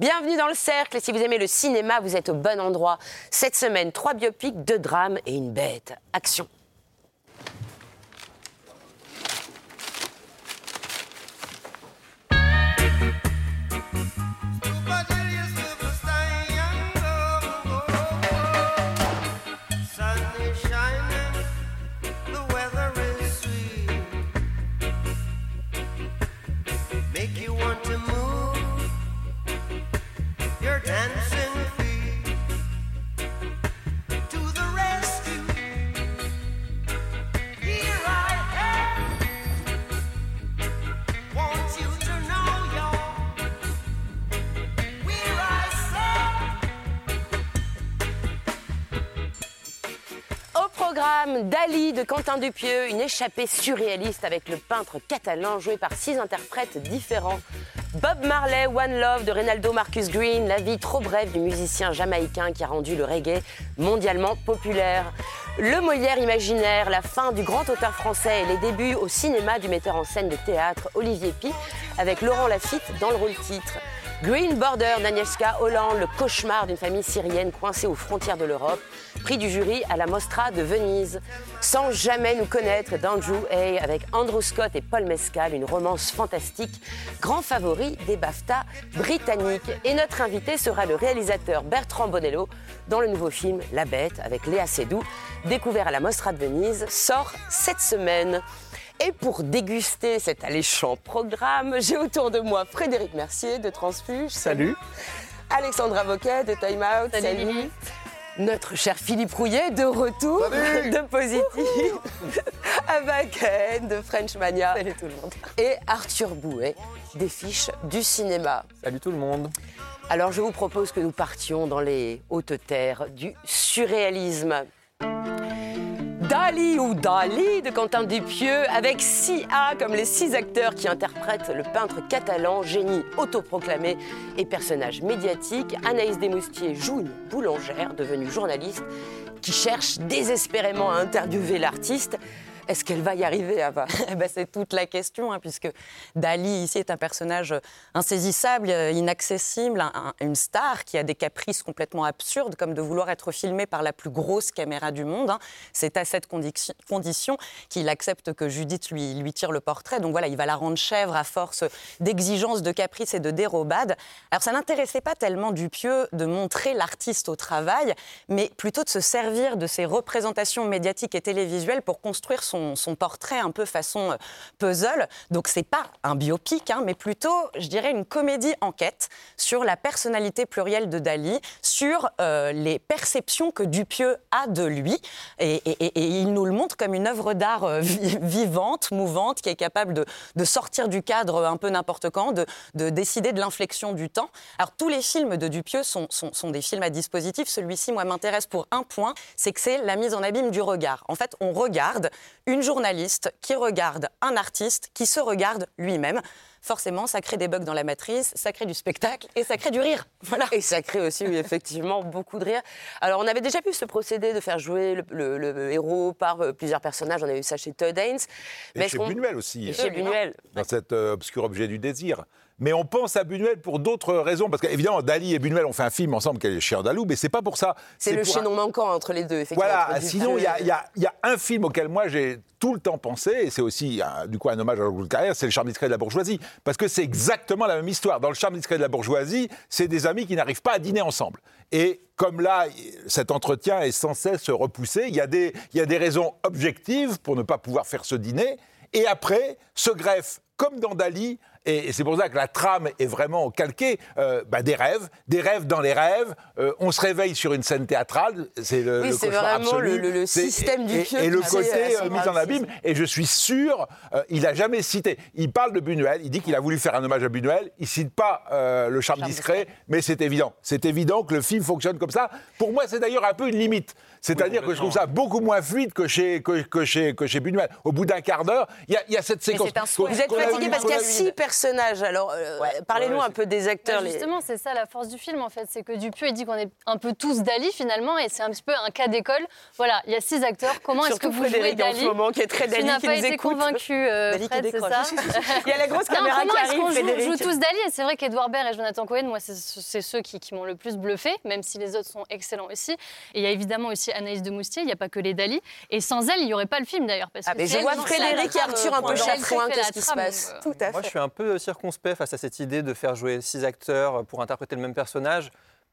Bienvenue dans le cercle. Et si vous aimez le cinéma, vous êtes au bon endroit. Cette semaine, trois biopics, deux drames et une bête. Action. Dali de Quentin Dupieux, une échappée surréaliste avec le peintre catalan joué par six interprètes différents. Bob Marley, One Love de Reynaldo Marcus Green, la vie trop brève du musicien jamaïcain qui a rendu le reggae mondialement populaire. Le Molière imaginaire, la fin du grand auteur français et les débuts au cinéma du metteur en scène de théâtre Olivier Pi avec Laurent Lafitte dans le rôle titre. Green Border d'Agnieszka Hollande, le cauchemar d'une famille syrienne coincée aux frontières de l'Europe, prix du jury à la Mostra de Venise. Sans jamais nous connaître d'Andrew Hay avec Andrew Scott et Paul Mescal, une romance fantastique, grand favori des BAFTA britanniques. Et notre invité sera le réalisateur Bertrand Bonello dans le nouveau film La Bête avec Léa Seydoux, découvert à la Mostra de Venise, sort cette semaine. Et pour déguster cet alléchant programme, j'ai autour de moi Frédéric Mercier de Transfuge. Salut. Alexandra Boquet de Time Out. Salut. Notre cher Philippe Rouillet de retour de Positif. Abaken de French Mania. Salut tout le monde. Et Arthur Bouet des fiches du cinéma. Salut tout le monde. Alors je vous propose que nous partions dans les hautes terres du surréalisme. Dali ou Dali de Quentin Dupieux, avec 6 A comme les six acteurs qui interprètent le peintre catalan, génie autoproclamé et personnage médiatique. Anaïs Desmoustiers joue une boulangère devenue journaliste qui cherche désespérément à interviewer l'artiste. Est-ce qu'elle va y arriver, Ava Eh ben, c'est toute la question, hein, puisque Dali, ici, est un personnage insaisissable, euh, inaccessible, un- un- une star qui a des caprices complètement absurdes, comme de vouloir être filmé par la plus grosse caméra du monde. hein. C'est à cette condition, condition qu'il accepte que Judith lui, lui tire le portrait. Donc voilà, il va la rendre chèvre à force d'exigences, de caprices et de dérobades. Alors ça n'intéressait pas tellement Dupieux de montrer l'artiste au travail, mais plutôt de se servir de ses représentations médiatiques et télévisuelles pour construire son, son portrait un peu façon euh, puzzle. Donc c'est pas un biopic, hein, mais plutôt, je dirais, une comédie enquête sur la personnalité plurielle de Dali, sur euh, les perceptions que Dupieux a de lui. Et, il nous le montre comme une œuvre d'art euh, vi- vivante, mouvante, qui est capable de, sortir du cadre un peu n'importe quand, de, de décider de l'inflexion du temps. Alors tous les films de Dupieux sont- sont des films à dispositif. Celui-ci, moi, m'intéresse pour un point, c'est que c'est la mise en abîme du regard. En fait, on regarde une journaliste qui regarde un artiste qui se regarde lui-même. Forcément, ça crée des bugs dans la matrice, ça crée du spectacle et ça crée du rire. Voilà. Et ça crée aussi, oui, effectivement, beaucoup de rire. Alors, on avait déjà vu ce procédé de faire jouer le, le- le héros par euh, plusieurs personnages. On a eu ça chez Todd Haynes. Et chez Buñuel aussi. Et chez Buñuel. dans cet euh, obscur objet du désir. Mais on pense à Buñuel pour d'autres raisons, parce qu'évidemment, Dali et Buñuel ont fait un film ensemble qui est Le Chien d'Alou, mais c'est pas pour ça. C'est le un- chaînon manquant entre les deux, effectivement. Voilà, sinon, il y, a- y y un film auquel moi j'ai tout le temps pensé, et c'est aussi un- du coup un hommage à Jean-Claude Carrière, c'est Le charme discret de la bourgeoisie. Parce que c'est exactement la même histoire. Dans Le charme discret de la bourgeoisie, c'est des amis qui n'arrivent pas à dîner ensemble. Et comme là, cet entretien est sans cesse repoussé, il y a des, il y a des raisons objectives pour ne pas pouvoir faire ce dîner. Et après, se greffe, comme dans Dali, et, et c'est pour ça que la trame est vraiment calquée, euh, bah, des rêves, des rêves dans les rêves. Euh, on se réveille sur une scène théâtrale, c'est le, Oui, le cauchemar vraiment absolu. le- le- le C'est- système du et, pieu et le qui côté euh, son mis en abîme. Et je suis sûr, euh, il a jamais cité. Il parle de Buñuel, il dit qu'il a voulu faire un hommage à Buñuel. Il cite pas euh, le charme discret, mais c'est évident. C'est évident que le film fonctionne comme ça. Pour moi, c'est d'ailleurs un peu une limite. C'est-à-dire que je trouve ça beaucoup moins fluide que chez, que, que chez, que chez Buñuel. Au bout d'un quart d'heure, il y, y a cette séquence. Vous êtes fatigué parce qu'il y a six personnages. Alors, euh, Ouais. parlez-nous Ouais, un peu des Bah, acteurs. les- justement, c'est ça la force du film en fait, c'est que Dupieux il dit qu'on est un peu tous Dali finalement et c'est un petit peu un cas d'école. Voilà, il y a six acteurs. Comment est-ce que vous jouez Frédéric en ce Dali moment, qui est très Tu Dali, n'as qui pas nous été écoute. convaincu, euh, Dali Fred, c'est ça Il y a la grosse Non, caméra comment qui est-ce qu'on arrive, joue, Frédéric. joue tous Dali Et c'est vrai qu'Edouard Baird et Jonathan Cohen, moi, c'est c'est ceux qui, qui m'ont le plus bluffé, même si les autres sont excellents aussi. Et il y a évidemment aussi Anaïs de Moustier, il n'y a pas que les Dali. Et sans elle, il n'y aurait pas le film d'ailleurs. Parce Ah, que mais c'est je vois Frédéric et Arthur un peu euh, elle fait qu'est-ce qui se passe euh, Tout à Moi, je fait. suis un peu circonspect face à cette idée de faire jouer six acteurs pour interpréter le même personnage.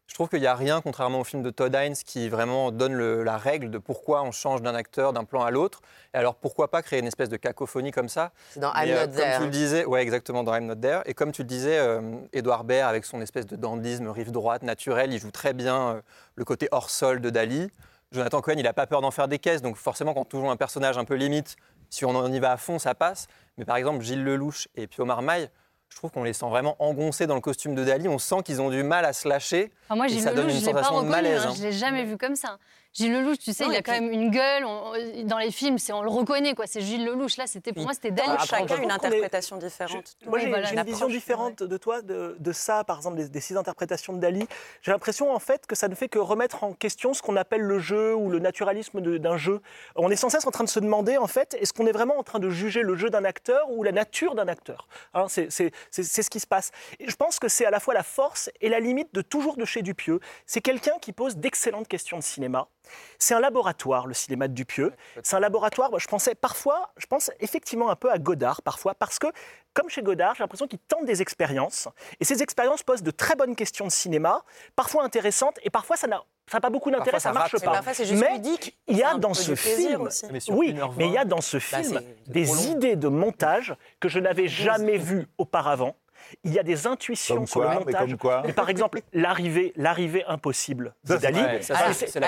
Je trouve qu'il n'y a rien, contrairement au film de Todd Haynes, qui vraiment donne le- la règle de pourquoi on change d'un acteur d'un plan à l'autre. Et alors, pourquoi pas créer une espèce de cacophonie comme ça? C'est dans Mais, I'm euh, Not Comme There. tu le disais, ouais, exactement, dans I'm Not There. Et comme tu le disais, euh, Edouard Baird, avec son espèce de dandisme rive droite naturel, il joue très bien euh, le côté hors sol de Dali. Jonathan Cohen, il n'a pas peur d'en faire des caisses, donc forcément, quand tu joues un personnage un peu limite, si on en y va à fond, ça passe. Mais par exemple, Gilles Lelouch et Pio Marmaille, je trouve qu'on les sent vraiment engoncés dans le costume de Dali. On sent qu'ils ont du mal à se lâcher. Enfin, moi, Et Gilles ça donne Lelouch, une je ne l'ai pas sensation de reconnu. malaise, hein, hein. Je ne l'ai jamais vu comme ça. Gilles Lelouch, tu sais, Non, il a quand même une gueule. on- dans les films, c'est on le reconnaît, quoi. C'est Gilles Lelouch. Là, c'était pour moi, c'était Dali. Dans Après, chacun une est- interprétation différente. Je- Moi, j'ai voilà, une vision différente de toi, de, de ça, par exemple, des, des six interprétations de Dali. J'ai l'impression, en fait, que ça ne fait que remettre en question ce qu'on appelle le jeu ou le naturalisme d'un jeu. On est sans cesse en train de se demander, en fait, est-ce qu'on est vraiment en train de juger le jeu d'un acteur ou la nature d'un acteur Hein, c'est ce qui se passe. Et je pense que c'est à la fois la force et la limite de toujours de chez Dupieux. C'est quelqu'un qui pose d'excellentes questions de cinéma. C'est un laboratoire, le cinéma de Dupieux. C'est un laboratoire, moi, je pensais parfois, je pense effectivement un peu à Godard, parfois, parce que, comme chez Godard, j'ai l'impression qu'il tente des expériences. Et ces expériences posent de très bonnes questions de cinéma, parfois intéressantes, et parfois ça n'a ça n'a pas beaucoup d'intérêt, ça ça marche pas. parfois, c'est juste Mais il y a dans ce plaisir film. Mais oui, 1h20, mais il y a dans ce Bah, film des idées de montage que je n'avais jamais vues auparavant. Il y a des intuitions Comme sur quoi, le mais montage. comme quoi Mais par exemple, l'arrivée, l'arrivée impossible de c'est Dali. Ah, c'est- c'est ah, c'est pas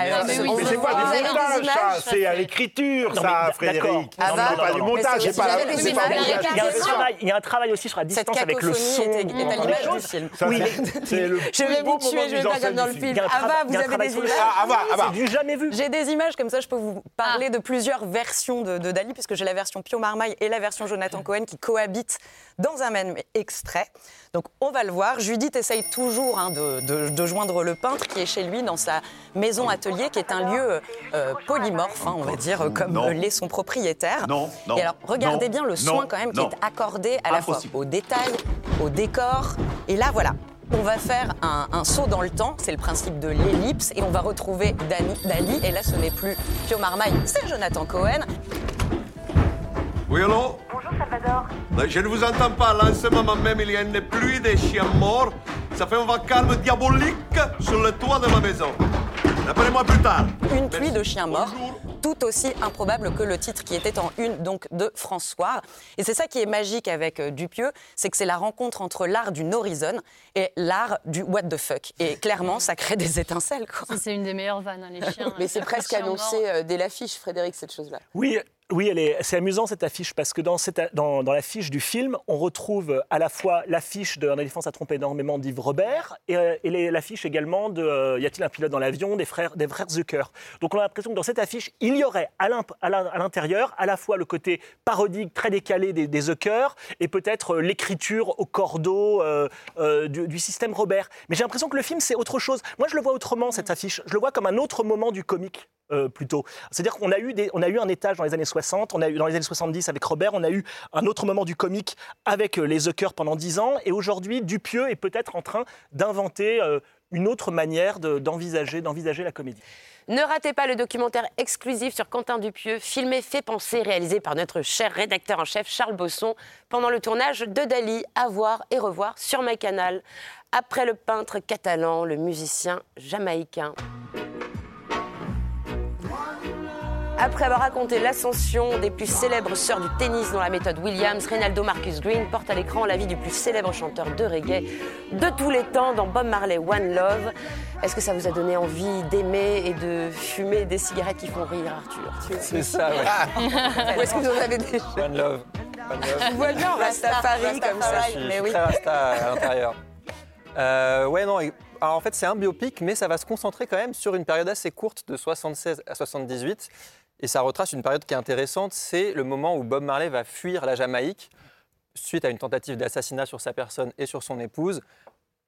des images ça, c'est à l'écriture, ça, Frédéric. Ah Non, C'est pas du montage, c'est c'est- c'est- c'est c'est Il y, a un travail, aussi sur la distance avec le son. est, l'image du film. Oui, c'est- c'est le Je vais vous tuer, je vais pas comme dans du le film. film. Il y a un Ah trava- il y vous avez des images Ah, ah ah. C'est du jamais vu. J'ai des images comme ça, je peux vous parler de plusieurs versions de, de Dali, puisque j'ai la version Pio Marmaille et la version Jonathan Cohen qui cohabitent dans un même extrait. Donc on va le voir. Judith essaye toujours hein, de, de- de joindre le peintre qui est chez lui dans sa maison atelier, qui est un lieu euh, polymorphe, hein, on va dire, euh, comme Non. euh, l'est son propriétaire. Non, non, Et alors regardez non, bien le soin non, quand même non. qui est accordé à la fois au détail, au décor. Et là voilà. On va faire un, un saut dans le temps, c'est le principe de l'ellipse, et on va retrouver Dani- Dali. Et là, ce n'est plus Pio Marmaille, c'est Jonathan Cohen. Oui, allô? Salvador. Je ne vous entends pas. Là, en ce moment même, il y a une pluie de chiens morts. Ça fait un vacarme diabolique sur le toit de ma maison. Appelez-moi plus tard. Une pluie de chiens morts, Bonjour. tout aussi improbable que le titre qui était en une donc de François. Et c'est ça qui est magique avec euh, Dupieux, c'est que c'est la rencontre entre l'art du no reason et l'art du what the fuck. Et clairement, ça crée des étincelles. C'est une des meilleures vannes, hein, les chiens. Mais c'est presque annoncé euh, dès l'affiche, Frédéric, cette chose-là. Oui, oui, c'est amusant cette affiche parce que dans, l'affiche du film, on retrouve à la fois l'affiche de Un éléphant ça trompe énormément d'Yves Robert et, euh, l'affiche également de euh, Y a-t-il un pilote dans l'avion des frères, Zucker. Donc on a l'impression que dans cette affiche, il y aurait à l'in- à l'in- à l'intérieur à la fois le côté parodique très décalé des, des Zucker et peut-être euh, l'écriture au cordeau du, du système Robert. Mais j'ai l'impression que le film c'est autre chose. Moi je le vois autrement cette affiche. Je le vois comme un autre moment du comique euh, plutôt. C'est-à-dire qu'on a eu on a eu un étage dans les années 60, on a eu dans les années 70 avec Robert, on a eu un autre moment du comique avec euh, les Zucker pendant 10 ans, et aujourd'hui Dupieux est peut-être en train d'inventer euh, une autre manière de- d'envisager, d'envisager la comédie. Ne ratez pas le documentaire exclusif sur Quentin Dupieux, filmé, fait penser, réalisé par notre cher rédacteur en chef Charles Bosson pendant le tournage de Dali, à voir et revoir sur MyCanal. Après le peintre catalan, le musicien jamaïcain. Après avoir raconté l'ascension des plus célèbres sœurs du tennis dans la méthode Williams, Reynaldo Marcus Green porte à l'écran la vie du plus célèbre chanteur de reggae de tous les temps dans Bob Marley One Love. Est-ce que ça vous a donné envie d'aimer et de fumer des cigarettes qui font rire, Arthur C'est ça, ouais. Ou est-ce que vous en avez déjà One love. One love. On voit bien Rastafari comme ça. Je suis, mais oui. très rasta à l'intérieur. Euh, ouais, non. Alors en fait, c'est un biopic, mais ça va se concentrer quand même sur une période assez courte de 76 à 78. Et ça retrace une période qui est intéressante. C'est le moment où Bob Marley va fuir la Jamaïque suite à une tentative d'assassinat sur sa personne et sur son épouse.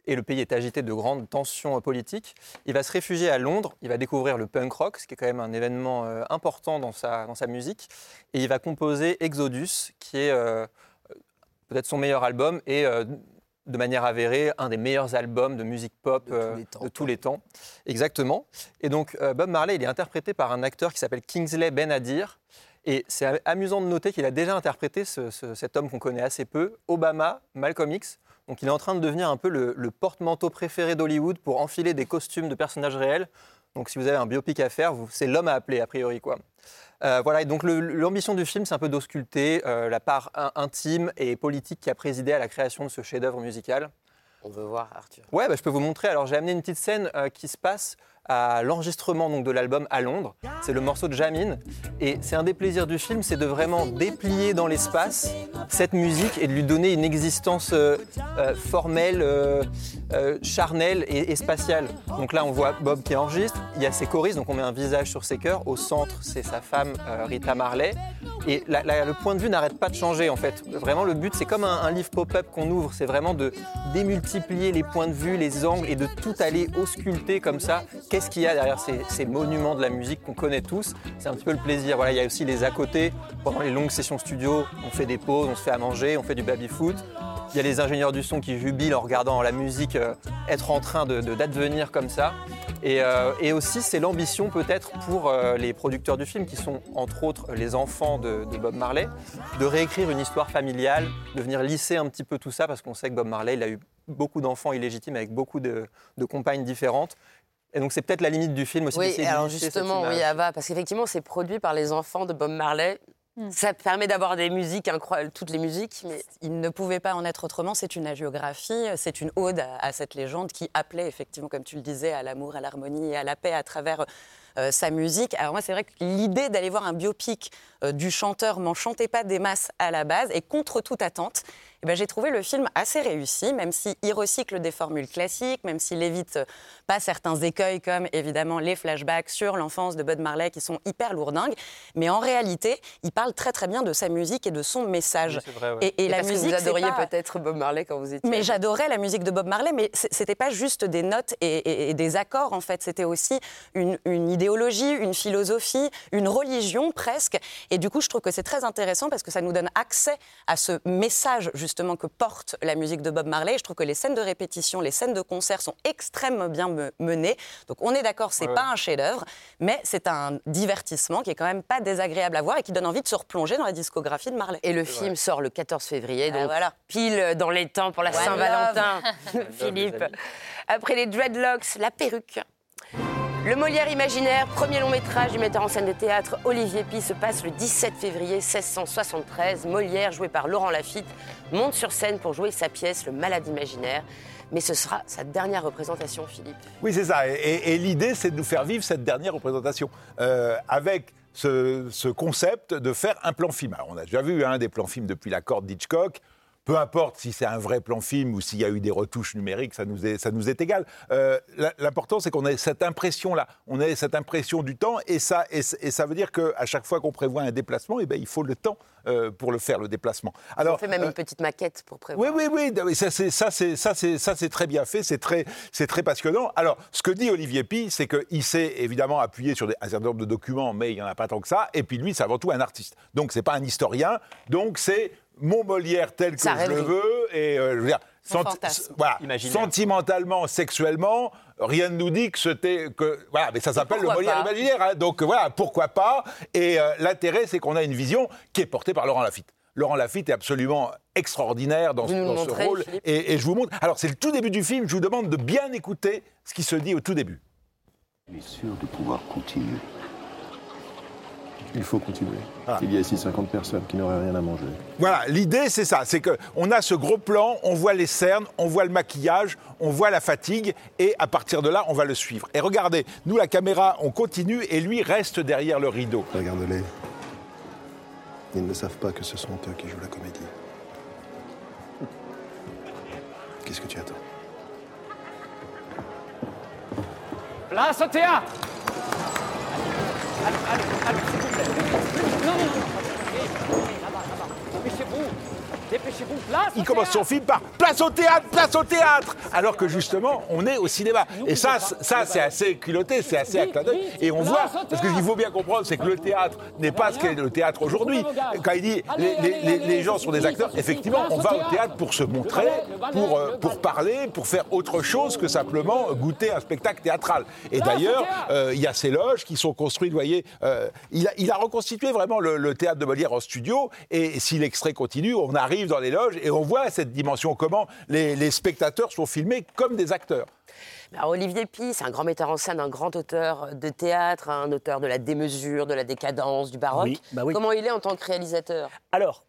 Et le pays est agité de grandes tensions politiques. Il va se réfugier à Londres, il va découvrir le punk rock, ce qui est quand même un événement euh, important dans sa, musique. Et il va composer Exodus, qui est euh, peut-être son meilleur album euh, de manière avérée un des meilleurs albums de musique pop De tous euh, les temps, de tous les temps. Exactement. Et donc euh, Bob Marley, il est interprété par un acteur qui s'appelle Kingsley Ben-Adir. Et c'est amusant de noter qu'il a déjà interprété ce- ce- cet homme qu'on connaît assez peu, Obama, Malcolm X. Donc il est en train de devenir un peu le, le porte-manteau préféré d'Hollywood pour enfiler des costumes de personnages réels. Donc si vous avez un biopic à faire, c'est l'homme à appeler a priori quoi. Euh, voilà, et donc l'ambition du film, c'est un peu d'ausculter euh, la part in- intime et politique qui a présidé à la création de ce chef-d'œuvre musical. On veut voir, Arthur. Ouais, bah, je peux vous montrer. Alors j'ai amené une petite scène euh, qui se passe à l'enregistrement donc de l'album à Londres. C'est le morceau de Jamine et c'est un des plaisirs du film, c'est de vraiment déplier dans l'espace cette musique et de lui donner une existence euh, euh, formelle, euh, charnelle et, spatiale. Donc là, on voit Bob qui enregistre. Il y a ses choristes, donc on met un visage sur ses chœurs. Au centre, c'est sa femme Rita Marley. Et le point de vue n'arrête pas de changer en fait. Vraiment, le but, c'est comme un, un livre pop-up qu'on ouvre. C'est vraiment de démultiplier les points de vue, les angles et de tout aller ausculter comme ça. Qu'est-ce qu'il y a derrière ces, monuments de la musique qu'on connaît tous? C'est un petit peu le plaisir. Voilà, il y a aussi les à côté. Pendant les longues sessions studio, on fait des pauses, on se fait à manger, on fait du baby-foot. Il y a les ingénieurs du son qui jubilent en regardant la musique euh, être en train de- de- d'advenir comme ça. Et, euh, et aussi, c'est l'ambition peut-être pour euh, les producteurs du film, qui sont entre autres les enfants de, Bob Marley, de réécrire une histoire familiale, de venir lisser un petit peu tout ça, parce qu'on sait que Bob Marley, il a eu beaucoup d'enfants illégitimes avec beaucoup de compagnes différentes. Et donc c'est peut-être la limite du film aussi. Oui, alors justement, oui. Ava, parce qu'effectivement, c'est produit par les enfants de Bob Marley. Hmm. Ça permet d'avoir des musiques incroyables, toutes les musiques, mais Il ne pouvait pas en être autrement. C'est une agiographie, c'est une ode à, à cette légende qui appelait effectivement, comme tu le disais, à l'amour, à l'harmonie et à la paix à travers euh, sa musique. Alors moi, c'est vrai que l'idée d'aller voir un biopic euh, du chanteur m'enchantait pas des masses à la base et contre toute attente. Eh ben, j'ai trouvé le film assez réussi, même s'il recycle des formules classiques, même s'il évite pas certains écueils comme évidemment les flashbacks sur l'enfance de Bob Marley qui sont hyper lourdingues. Mais en réalité, il parle très très bien de sa musique et de son message. Oui, c'est vrai, ouais. Et, et la parce que vous adoriez pas- peut-être Bob Marley quand vous étiez. mais ado. j'adorais la musique de Bob Marley, mais c'était pas juste des notes et, et- et des accords en fait. C'était aussi une, une idéologie, une philosophie, une religion presque. Et du coup, je trouve que c'est très intéressant parce que ça nous donne accès à ce message justement que porte la musique de Bob Marley. Je trouve que les scènes de répétition, les scènes de concert sont extrêmement bien me- menées. Donc on est d'accord, c'est Ouais, pas un chef-d'œuvre, mais c'est un divertissement qui est quand même pas désagréable à voir et qui donne envie de se replonger dans la discographie de Marley. Et le film sort le 14 février, Ah, donc voilà. pile dans les temps pour la Saint-Valentin, Philippe. Après les dreadlocks, la perruque. Le Molière imaginaire, premier long métrage du metteur en scène de théâtre Olivier Pi, se passe le 17 février 1673. Molière, joué par Laurent Lafitte, monte sur scène pour jouer sa pièce Le Malade imaginaire. Mais ce sera sa dernière représentation, Philippe. Oui, c'est ça. Et, l'idée, c'est de nous faire vivre cette dernière représentation euh, avec ce, ce concept de faire un plan film. Alors, on a déjà vu hein, des plans films depuis la corde d'Hitchcock. Peu importe si c'est un vrai plan film ou s'il y a eu des retouches numériques, ça nous est, ça nous est égal. Euh, L'important, c'est qu'on ait cette impression-là. On ait cette impression du temps et ça, et, c- et ça veut dire qu'à chaque fois qu'on prévoit un déplacement, eh ben, il faut le temps euh, pour le faire, le déplacement. On fait même euh, une petite maquette pour prévoir. oui, oui, oui. Ça, c'est très bien fait. C'est très, passionnant. Alors, ce que dit Olivier Pi, c'est qu'il s'est évidemment appuyé sur des, un certain nombre de documents, mais il n'y en a pas tant que ça. Et puis lui, c'est avant tout un artiste. Donc, c'est pas un historien. Donc, c'est mon Molière tel que je le veux. Et euh, je veux dire, Son senti- fantasme. voilà, Imaginaire. sentimentalement, sexuellement, rien ne nous dit que c'était que voilà, mais ça s'appelle le Pourquoi Molière pas imaginaire. hein. donc voilà, pourquoi pas Et euh, l'intérêt, c'est qu'on a une vision qui est portée par Laurent Lafitte. Laurent Lafitte est absolument extraordinaire dans, Vous ce- nous le dans ce montrez, rôle. Philippe Et, et je vous montre. Alors, c'est le tout début du film. Je vous demande de bien écouter ce qui se dit au tout début. Je suis sûr de pouvoir continuer. Il faut continuer. Voilà. Il y a ici 50 personnes qui n'auraient rien à manger. Voilà, l'idée, c'est ça. C'est qu'on a ce gros plan, on voit les cernes, on voit le maquillage, on voit la fatigue, et à partir de là, on va le suivre. Et regardez, nous, la caméra, on continue, et lui reste derrière le rideau. Regarde-les. Ils ne savent pas que ce sont eux qui jouent la comédie. Qu'est-ce que tu attends? Place au théâtre Allez, allez, allez, 형. 잡아, 잡아. 115. Dépêchez-vous, place Il au commence son film par place au théâtre, place au théâtre, alors que justement on est au cinéma. Et ça, ça c'est assez culotté, c'est assez à clin d'œil. Et on voit, parce que ce qu'il faut bien comprendre, c'est que le théâtre n'est pas ce qu'est le théâtre aujourd'hui. Quand il dit les, les- les- les gens sont des acteurs, effectivement, on va au théâtre pour se montrer, pour, euh, pour parler, pour faire autre chose que simplement goûter un spectacle théâtral. Et d'ailleurs, euh, il y a ces loges qui sont construites, vous voyez, euh, il, a, il a reconstitué vraiment le, le théâtre de Molière en studio. Et si l'extrait continue, on arrive dans les loges et on voit cette dimension, comment les, les spectateurs sont filmés comme des acteurs. Alors, Olivier Pi, c'est un grand metteur en scène, un grand auteur de théâtre, un auteur de la démesure, de la décadence, du baroque. Oui, bah oui. Comment il est en tant que réalisateur? Alors,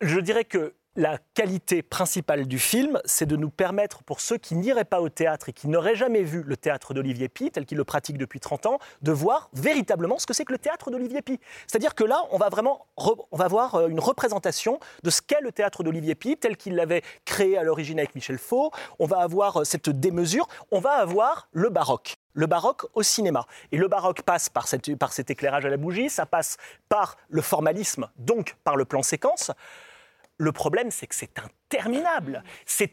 je dirais que la qualité principale du film, c'est de nous permettre, pour ceux qui n'iraient pas au théâtre et qui n'auraient jamais vu le théâtre d'Olivier Pi, tel qu'il le pratique depuis 30 ans, de voir véritablement ce que c'est que le théâtre d'Olivier Pi. C'est-à-dire que là, on va vraiment on va voir euh, une représentation de ce qu'est le théâtre d'Olivier Pi, tel qu'il l'avait créé à l'origine avec Michel Faux. On va avoir euh, cette démesure. On va avoir le baroque le baroque au cinéma. Et le baroque passe par, cette- par cet éclairage à la bougie, ça passe par le formalisme, donc par le plan séquence. Le problème, c'est que c'est interminable. C'est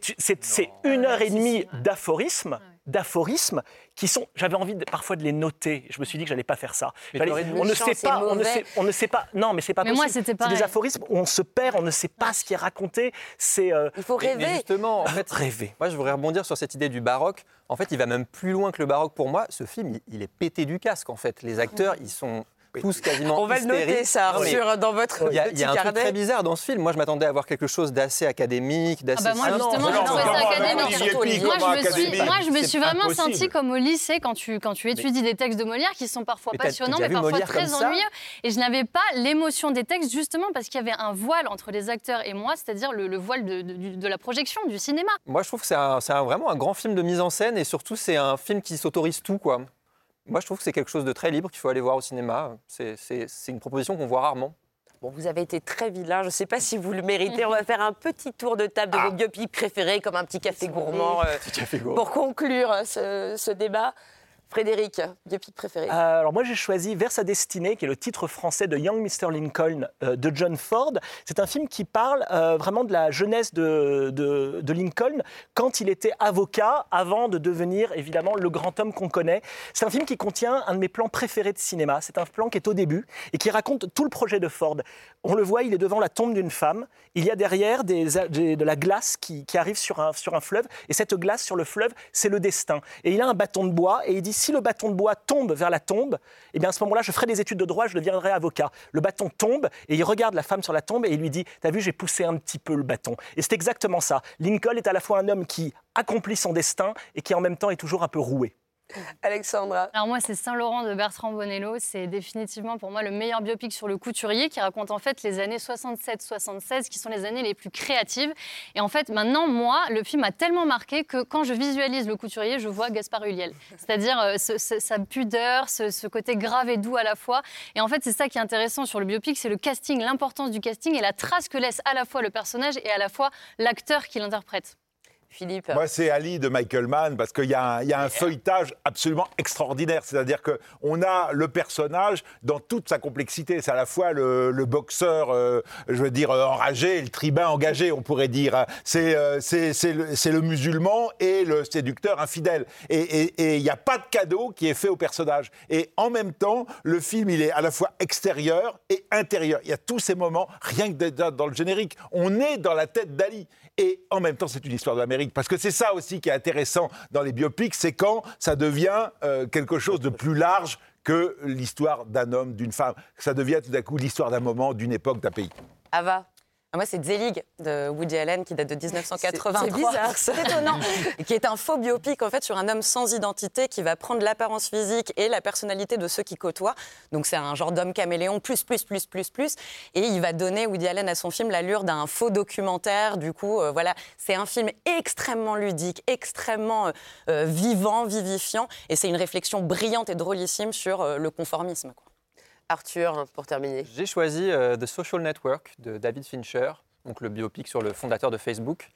une heure et demie d'aphorismes, d'aphorismes qui sont. J'avais envie de- parfois de les noter. Je me suis dit que j'allais pas faire ça. On ne sait pas, on ne sait, on ne sait pas. Non, mais c'est pas Mais possible. C'est des aphorismes où on se perd, on ne sait pas ce qui est raconté. C'est euh, Il faut rêver. Mais justement, en fait, rêver. moi je voudrais rebondir sur cette idée du baroque. En fait, il va même plus loin que le baroque pour moi. Ce film, il, il est pété du casque en fait. Les acteurs, ils sont tous quasiment On va le noter, ça, dans votre Il y a, petit y a un truc très bizarre dans ce film. Moi, je m'attendais à voir quelque chose d'assez académique, d'assez. Ah bah moi, justement, j'ai trouvé ça académique. Je me suis, académique moi, je me C'est suis vraiment sentie comme au lycée quand tu, quand tu étudies des textes de Molière qui sont parfois passionnants, mais parfois Molière très ennuyeux. Et je n'avais pas l'émotion des textes, justement parce qu'il y avait un voile entre les acteurs et moi, c'est-à-dire le, le voile de, de- de la projection, du cinéma. Moi, je trouve que c'est vraiment un grand film de mise en scène et surtout, c'est un film qui s'autorise tout, quoi. Moi, je trouve que c'est quelque chose de très libre qu'il faut aller voir au cinéma. C'est- une proposition qu'on voit rarement. Bon, vous avez été très vilain. Je ne sais pas si vous le méritez. On va faire un petit tour de table de Ah. vos biopics préférés, comme un petit café gourmand, euh, pour conclure euh, ce, ce débat. Frédéric, biopic préféré Euh, alors moi j'ai choisi Vers sa destinée, qui est le titre français de Young Mr. Lincoln euh, de John Ford. C'est un film qui parle euh, vraiment de la jeunesse de, de- Lincoln quand il était avocat avant de devenir évidemment le grand homme qu'on connaît. C'est un film qui contient un de mes plans préférés de cinéma. C'est un plan qui est au début et qui raconte tout le projet de Ford. On le voit, il est devant la tombe d'une femme. Il y a derrière de la glace qui, qui arrive sur un, sur un fleuve et cette glace sur le fleuve, c'est le destin. Et il a un bâton de bois et il dit si le bâton de bois tombe vers la tombe, eh bien à ce moment-là, je ferai des études de droit, je deviendrai avocat. Le bâton tombe et il regarde la femme sur la tombe et il lui dit T'as vu, j'ai poussé un petit peu le bâton. Et c'est exactement ça. Lincoln est à la fois un homme qui accomplit son destin et qui en même temps est toujours un peu roué. Alexandra Alors moi, c'est Saint-Laurent de Bertrand Bonello. C'est définitivement pour moi le meilleur biopic sur le couturier qui raconte en fait les années 67-76 qui sont les années les plus créatives. Et en fait, maintenant, moi, le film a tellement marqué que quand je visualise le couturier, je vois Gaspard Ulliel. C'est-à-dire euh, ce- ce- sa pudeur, ce, ce côté grave et doux à la fois. Et en fait, c'est ça qui est intéressant sur le biopic, c'est le casting, l'importance du casting et la trace que laisse à la fois le personnage et à la fois l'acteur qui l'interprète. Philippe Moi, c'est Ali de Michael Mann, parce qu'il y, a un- il y a un feuilletage absolument extraordinaire. C'est-à-dire qu'on a le personnage dans toute sa complexité. C'est à la fois le, le boxeur, euh, je veux dire, euh, enragé, et le tribun engagé, on pourrait dire. C'est euh, le, le musulman et le séducteur infidèle. Et il n'y a pas de cadeau qui est fait au personnage. Et en même temps, le film, il est à la fois extérieur et intérieur. Il y a tous ces moments, rien que dans le générique. On est dans la tête d'Ali. Et en même temps, c'est une histoire de l'Amérique. Parce que c'est ça aussi qui est intéressant dans les biopics, c'est quand ça devient euh, quelque chose de plus large que l'histoire d'un homme, d'une femme. Ça devient tout d'un coup l'histoire d'un moment, d'une époque, d'un pays. Ava Ah, Moi, c'est Zelig de Woody Allen qui date de 1983. C'est- bizarre. C'est étonnant. Qui est un faux biopic en fait sur un homme sans identité qui va prendre l'apparence physique et la personnalité de ceux qui côtoient. Donc c'est un genre d'homme caméléon plus plus plus plus plus. Et il va donner Woody Allen à son film l'allure d'un faux documentaire. Du coup, euh, voilà, c'est un film extrêmement ludique, extrêmement euh, euh, vivant, vivifiant. Et c'est une réflexion brillante et drôlissime sur euh, le conformisme. quoi. Arthur, pour terminer. J'ai choisi euh, The Social Network de David Fincher, donc le biopic sur le fondateur de Facebook,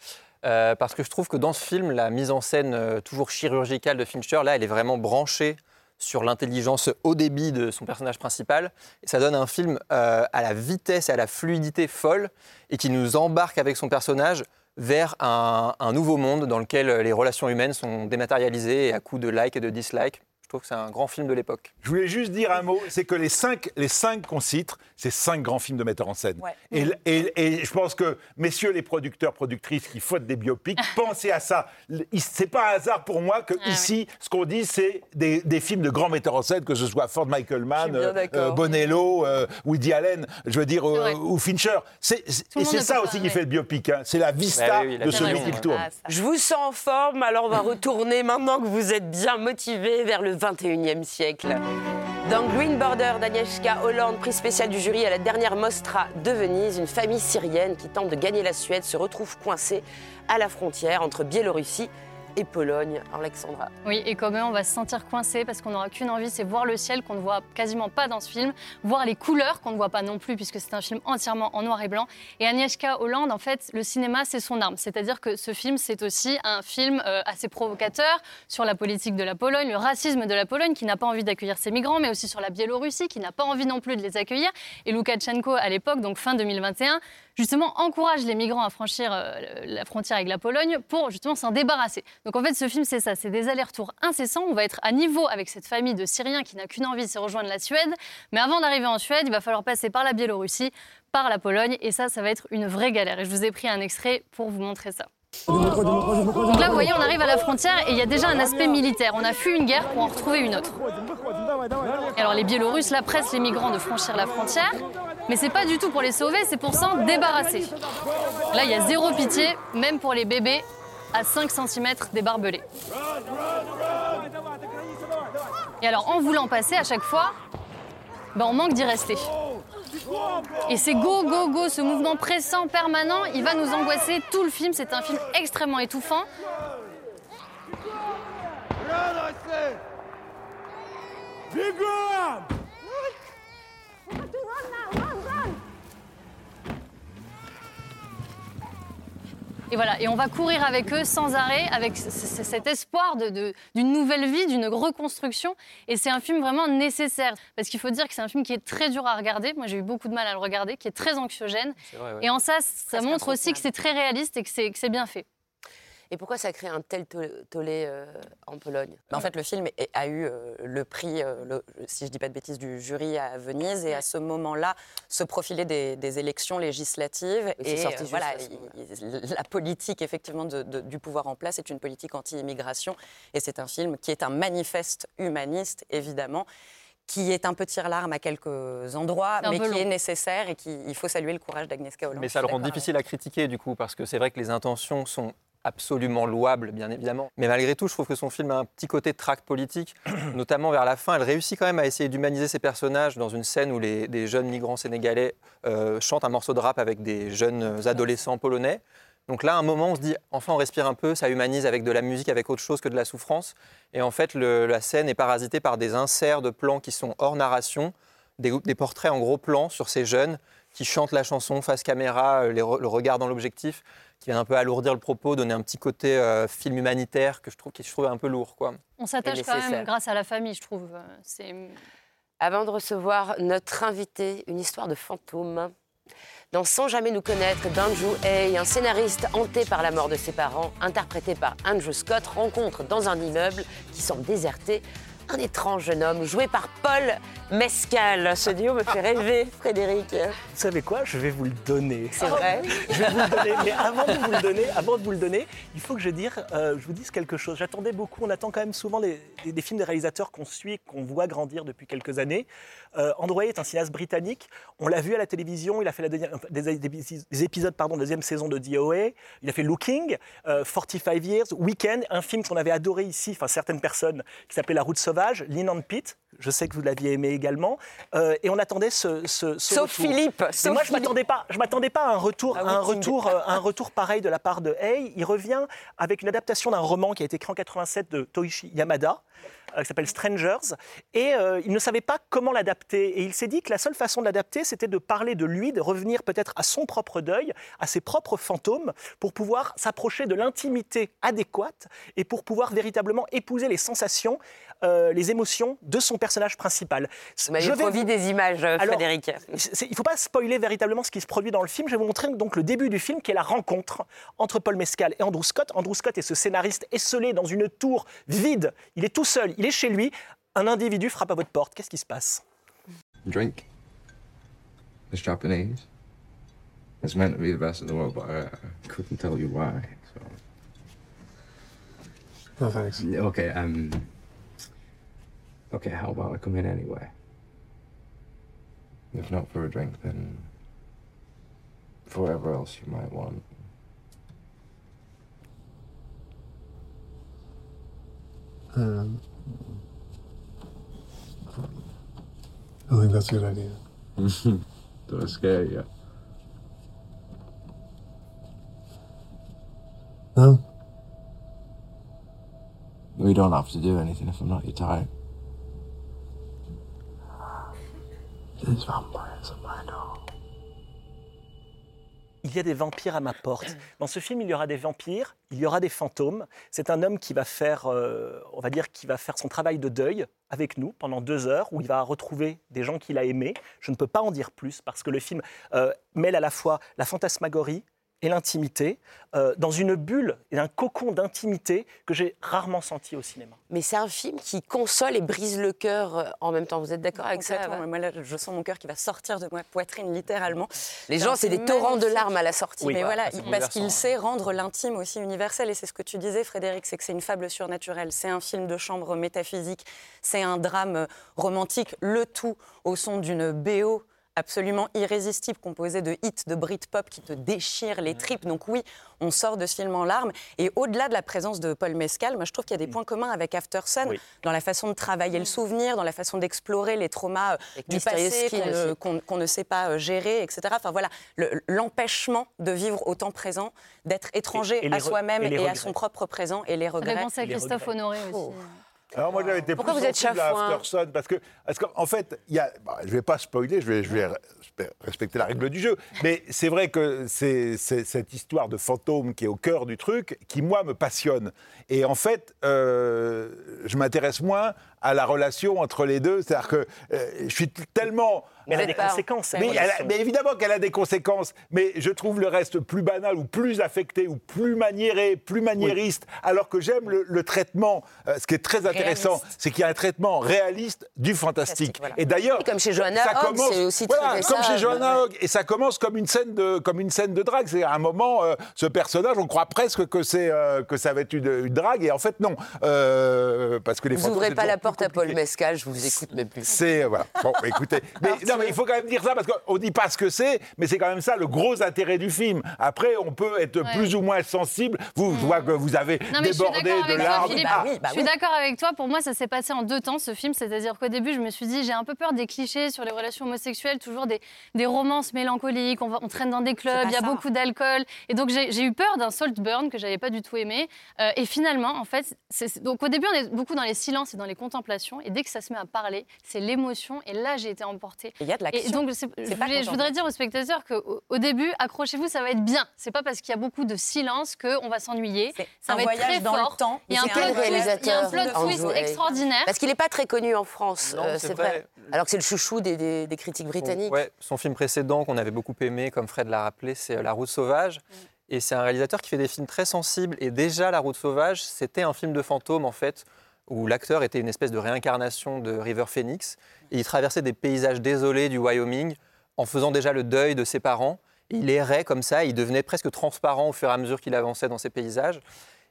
euh, parce que je trouve que dans ce film, la mise en scène euh, toujours chirurgicale de Fincher, là, elle est vraiment branchée sur l'intelligence haut débit de son personnage principal. Et ça donne un film à la vitesse et à la fluidité folle et qui nous embarque avec son personnage vers un, nouveau monde dans lequel les relations humaines sont dématérialisées à coups de likes et de dislikes. Je trouve que c'est un grand film de l'époque. Je voulais juste dire un mot, c'est que les cinq, les cinq qu'on cite, c'est cinq grands films de metteurs en scène. Ouais. Et, et- et je pense que, messieurs les producteurs, productrices qui foutent des biopics, pensez à ça. C'est pas un hasard pour moi que Ah ici, ce qu'on dit, c'est des, des films de grands metteurs en scène, que ce soit Ford Michael Mann, bien d'accord. Bonello, euh, Woody Allen, je veux dire, euh, ou Fincher. C'est- et c'est ça aussi qui ouais. fait le biopic. hein. C'est la vista Bah oui, la de celui qui le tourne. Ah. Je vous sens en forme, alors on va retourner maintenant que vous êtes bien motivés vers le 21e siècle. Dans Green Border d'Agnieszka Hollande, prix spécial du jury à la dernière Mostra de Venise, une famille syrienne qui tente de gagner la Suède se retrouve coincée à la frontière entre Biélorussie et Pologne. Alexandra. Oui, et quand même, on va se sentir coincé parce qu'on n'aura qu'une envie, c'est voir le ciel qu'on ne voit quasiment pas dans ce film, voir les couleurs qu'on ne voit pas non plus puisque c'est un film entièrement en noir et blanc. Et Agnieszka Hollande, en fait, le cinéma, c'est son arme. C'est-à-dire que ce film, c'est aussi un film euh, assez provocateur sur la politique de la Pologne, le racisme de la Pologne qui n'a pas envie d'accueillir ses migrants, mais aussi sur la Biélorussie qui n'a pas envie non plus de les accueillir. Et Loukachenko, à l'époque, donc fin 2021, justement encourage les migrants à franchir euh, la frontière avec la Pologne pour justement s'en débarrasser. Donc en fait, ce film, c'est ça, c'est des allers-retours incessants. On va être à niveau avec cette famille de Syriens qui n'a qu'une envie, c'est rejoindre la Suède. Mais avant d'arriver en Suède, il va falloir passer par la Biélorussie, par la Pologne, et ça, ça va être une vraie galère. Et je vous ai pris un extrait pour vous montrer ça. Donc là, vous voyez, on arrive à la frontière et il y a déjà un aspect militaire. On a fui une guerre pour en retrouver une autre. Alors les Biélorusses là pressent les migrants de franchir la frontière, mais c'est pas du tout pour les sauver, c'est pour s'en débarrasser. Là, il y a zéro pitié, même pour les bébés à 5 cm des barbelés. Et alors, en voulant passer à chaque fois, ben, on manque d'y rester. Et c'est go, go, go, ce mouvement pressant permanent, il va nous angoisser tout le film. C'est un film extrêmement étouffant. Et voilà, et on va courir avec eux sans arrêt, avec cet espoir de- de- d'une nouvelle vie, d'une reconstruction. Et c'est un film vraiment nécessaire, parce qu'il faut dire que c'est un film qui est très dur à regarder. Moi, j'ai eu beaucoup de mal à le regarder, qui est très anxiogène. C'est vrai, ouais. Et en ça, ça Presque montre aussi que c'est très réaliste et que c'est bien fait. Et pourquoi ça crée un tel to- tollé euh, en Pologne? Bah, En fait, le film est- a eu euh, le prix, euh, le- si je dis pas de bêtises, du jury à Venise. Et à ce moment-là, se profilaient des, des élections législatives. Et sorti euh, juste voilà, il- la politique effectivement de- de- du pouvoir en place est une politique anti-immigration. Et c'est un film qui est un manifeste humaniste, évidemment qui est un peu tire-larme à quelques endroits, mais qui long. est nécessaire et qui il faut saluer le courage d'Agnieszka Hollande. Mais ça le rend difficile à critiquer du coup, parce que c'est vrai que les intentions sont absolument louables, bien évidemment. Mais malgré tout, je trouve que son film a un petit côté de tract politique, notamment vers la fin. Elle réussit quand même à essayer d'humaniser ses personnages dans une scène où les, des jeunes migrants sénégalais euh, chantent un morceau de rap avec des jeunes adolescents polonais. Donc là, à un moment, on se dit, enfin, on respire un peu, ça humanise avec de la musique, avec autre chose que de la souffrance. Et en fait, le- la scène est parasitée par des inserts de plans qui sont hors narration, des, des portraits en gros plan sur ces jeunes qui chantent la chanson face caméra, euh, les le regard dans l'objectif, qui viennent un peu alourdir le propos, donner un petit côté euh, film humanitaire que je trouve, que je trouve un peu lourd. Quoi. On s'attache quand même grâce à la famille, je trouve. C'est Avant de recevoir notre invité, une histoire de fantôme. Dans Sans jamais nous connaître, d'Andrew Hay, un scénariste hanté par la mort de ses parents, interprété par Andrew Scott, rencontre dans un immeuble qui semble déserté un étrange jeune homme joué par Paul Mescal. Ce duo me fait rêver, Frédéric. Vous savez quoi? Je vais vous le donner. C'est vrai? Je vais vous le donner. Mais avant de vous le donner, avant de vous le donner, il faut que je, dire, euh, je vous dise quelque chose. J'attendais beaucoup. On attend quand même souvent les- des, des films des réalisateurs qu'on suit, qu'on voit grandir depuis quelques années. Euh, Hay est un cinéaste britannique. On l'a vu à la télévision. Il a fait la deuxième- des, des- des épisodes pardon, de la deuxième saison de DOA. Il a fait Looking, euh, 45 Years, Weekend, un film qu'on avait adoré ici, enfin certaines personnes, qui s'appelait La Route Sauvage, Lean on Pit. Je sais que vous l'aviez aimé également. Euh, et on attendait ce, ce, ce Sauf retour. Philippe, Mais sauf moi, je m'attendais pas. Je m'attendais pas à un retour, Ah à un retour, euh, à un retour pareil de la part de Hay. Il revient avec une adaptation d'un roman qui a été écrit en 87 de Toichi Yamada. Euh, qui s'appelle Strangers, et euh, il ne savait pas comment l'adapter. Et il s'est dit que la seule façon de l'adapter, c'était de parler de lui, de revenir peut-être à son propre deuil, à ses propres fantômes, pour pouvoir s'approcher de l'intimité adéquate et pour pouvoir véritablement épouser les sensations, euh, les émotions de son personnage principal. Vous m'avez promis des images, Alors, Frédéric. il ne faut pas spoiler véritablement ce qui se produit dans le film. Je vais vous montrer donc le début du film, qui est la rencontre entre Paul Mescal et Andrew Scott. Andrew Scott est ce scénariste esselé dans une tour vide. Il est tout seul, il est chez lui. Un individu frappe à votre porte. Qu'est-ce qui se passe? Drink. It's Japanese. It's meant to be the best in the world, but I, I couldn't tell you why. So. No thanks. Okay, um. Okay, how about I come in anyway? If not for a drink, then for whatever else you might want. Um, I think that's a good idea. Do I scare you? No? We don't have to do anything if I'm not your type. There's vampires at my door. Il y a des vampires à ma porte. Dans ce film, il y aura des vampires, il y aura des fantômes. C'est un homme qui va faire, euh, on va dire, qui va faire son travail de deuil avec nous pendant deux heures, où il va retrouver des gens qu'il a aimés. Je ne peux pas en dire plus parce que le film euh, mêle à la fois la fantasmagorie et l'intimité euh, dans une bulle et un cocon d'intimité que j'ai rarement senti au cinéma. Mais c'est un film qui console et brise le cœur euh, en même temps. Vous êtes d'accord avec ça Moi, là, je sens mon cœur qui va sortir de ma poitrine, littéralement. Les gens, c'est des torrents de larmes à la sortie. Oui. Mais voilà, il- parce qu'il hein. sait rendre l'intime aussi universel. Et c'est ce que tu disais, Frédéric, c'est que c'est une fable surnaturelle. C'est un film de chambre métaphysique. C'est un drame euh, romantique. Le tout au son d'une BO absolument irrésistible, composée de hits de Britpop qui te déchirent les tripes. Donc oui, on sort de ce film en larmes. Et au-delà de la présence de Paul Mescal, moi je trouve qu'il y a des points communs avec After Sun, Oui. dans la façon de travailler le souvenir, dans la façon d'explorer les traumas euh, Avec du passé Skin qu'on ne- sait pas euh, gérer, etc. Enfin voilà, le- l'empêchement de vivre au temps présent, d'être étranger Et- et les à soi-même et à regrets. son propre présent et les Ça fait regrets. penser à Christophe. Honoré aussi. Alors moi j'avais été Pourquoi plus vous êtes sensible à Aftersun parce que parce qu'en fait il y a bah, je vais pas spoiler je vais je vais re- respecter la règle du jeu mais c'est vrai que c'est c'est cette histoire de fantôme qui est au cœur du truc qui moi me passionne. Et en fait euh, je m'intéresse moins à la relation entre les deux c'est-à-dire que euh, je suis tellement Mais elle a des pas- conséquences. cette mais, elle a- relation. mais évidemment qu'elle a des conséquences, mais je trouve le reste plus banal ou plus affecté ou plus maniéré, plus maniériste, alors que j'aime le, le traitement. Euh, ce qui est très intéressant, c'est qu'il y a un traitement réaliste du fantastique. Fantastique, voilà. Et d'ailleurs, comme chez Johanna ça Hogg, commence- aussi très voilà, comme ça, chez Johanna. Hogg, et ça commence comme une scène de, comme une scène de drague. C'est à un moment, euh, ce personnage, on croit presque que c'est euh, que ça va être une, une drague, et en fait non, Euh, parce que les Vous fantômes, ouvrez pas la plus porte à Paul. Mescal, je vous écoute même plus. C'est voilà. Bon, bah, écoutez, mais, non, mais il faut quand même dire ça parce qu'on dit pas ce que c'est, mais c'est quand même ça le gros intérêt du film. Après, on peut être Ouais. plus ou moins sensible. Vous, je vois que vous avez Non, débordé d'accord de larmes. Philippe. Bah oui, bah je suis oui. d'accord avec toi. Pour moi, ça s'est passé en deux temps, ce film. C'est-à-dire qu'au début, je me suis dit, j'ai un peu peur des clichés sur les relations homosexuelles, toujours des, des romances mélancoliques. On, va- on traîne dans des clubs, il y a ça. beaucoup d'alcool. Et donc, j'ai eu peur d'un salt burn que j'avais pas du tout aimé. Euh, et finalement, en fait, donc au début, on est beaucoup dans les silences et dans les contemplations. Et dès que ça se met à parler, c'est l'émotion. Et là, j'ai été emportée. Et Il y a de Et l'action. donc, c'est- je, C'est pas voulais- je voudrais dire aux spectateurs qu'au au début, accrochez-vous, ça va être bien. C'est pas parce qu'il y a beaucoup de silence qu'on va s'ennuyer. C'est Ça un va être voyage très dans fort. le temps. Il y a un plot il y a un réalisateur, plot twist extraordinaire. Parce qu'il n'est pas très connu en France, Non, euh, c'est c'est vrai. vrai. Alors que c'est le chouchou des, des- des critiques britanniques. Ouais, son film précédent qu'on avait beaucoup aimé, comme Fred l'a rappelé, c'est euh, La Route sauvage. Et c'est un réalisateur qui fait des films très sensibles. Et déjà, La Route sauvage, c'était un film de fantôme, en fait, où l'acteur était une espèce de réincarnation de River Phoenix. Il traversait des paysages désolés du Wyoming en faisant déjà le deuil de ses parents. Il errait comme ça, il devenait presque transparent au fur et à mesure qu'il avançait dans ces paysages.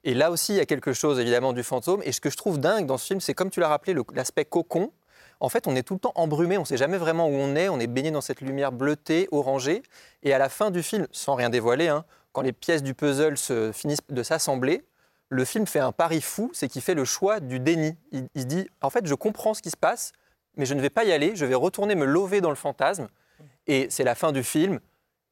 Et là aussi, il y a quelque chose évidemment du fantôme. Et ce que je trouve dingue dans ce film, c'est comme tu l'as rappelé, l'aspect cocon. En fait, on est tout le temps embrumé, on ne sait jamais vraiment où on est, on est baigné dans cette lumière bleutée, orangée. Et à la fin du film, sans rien dévoiler, hein, quand les pièces du puzzle se finissent de s'assembler, le film fait un pari fou, c'est qu'il fait le choix du déni. Il, il dit, en fait, je comprends ce qui se passe, mais je ne vais pas y aller, je vais retourner me lever dans le fantasme. Et c'est la fin du film.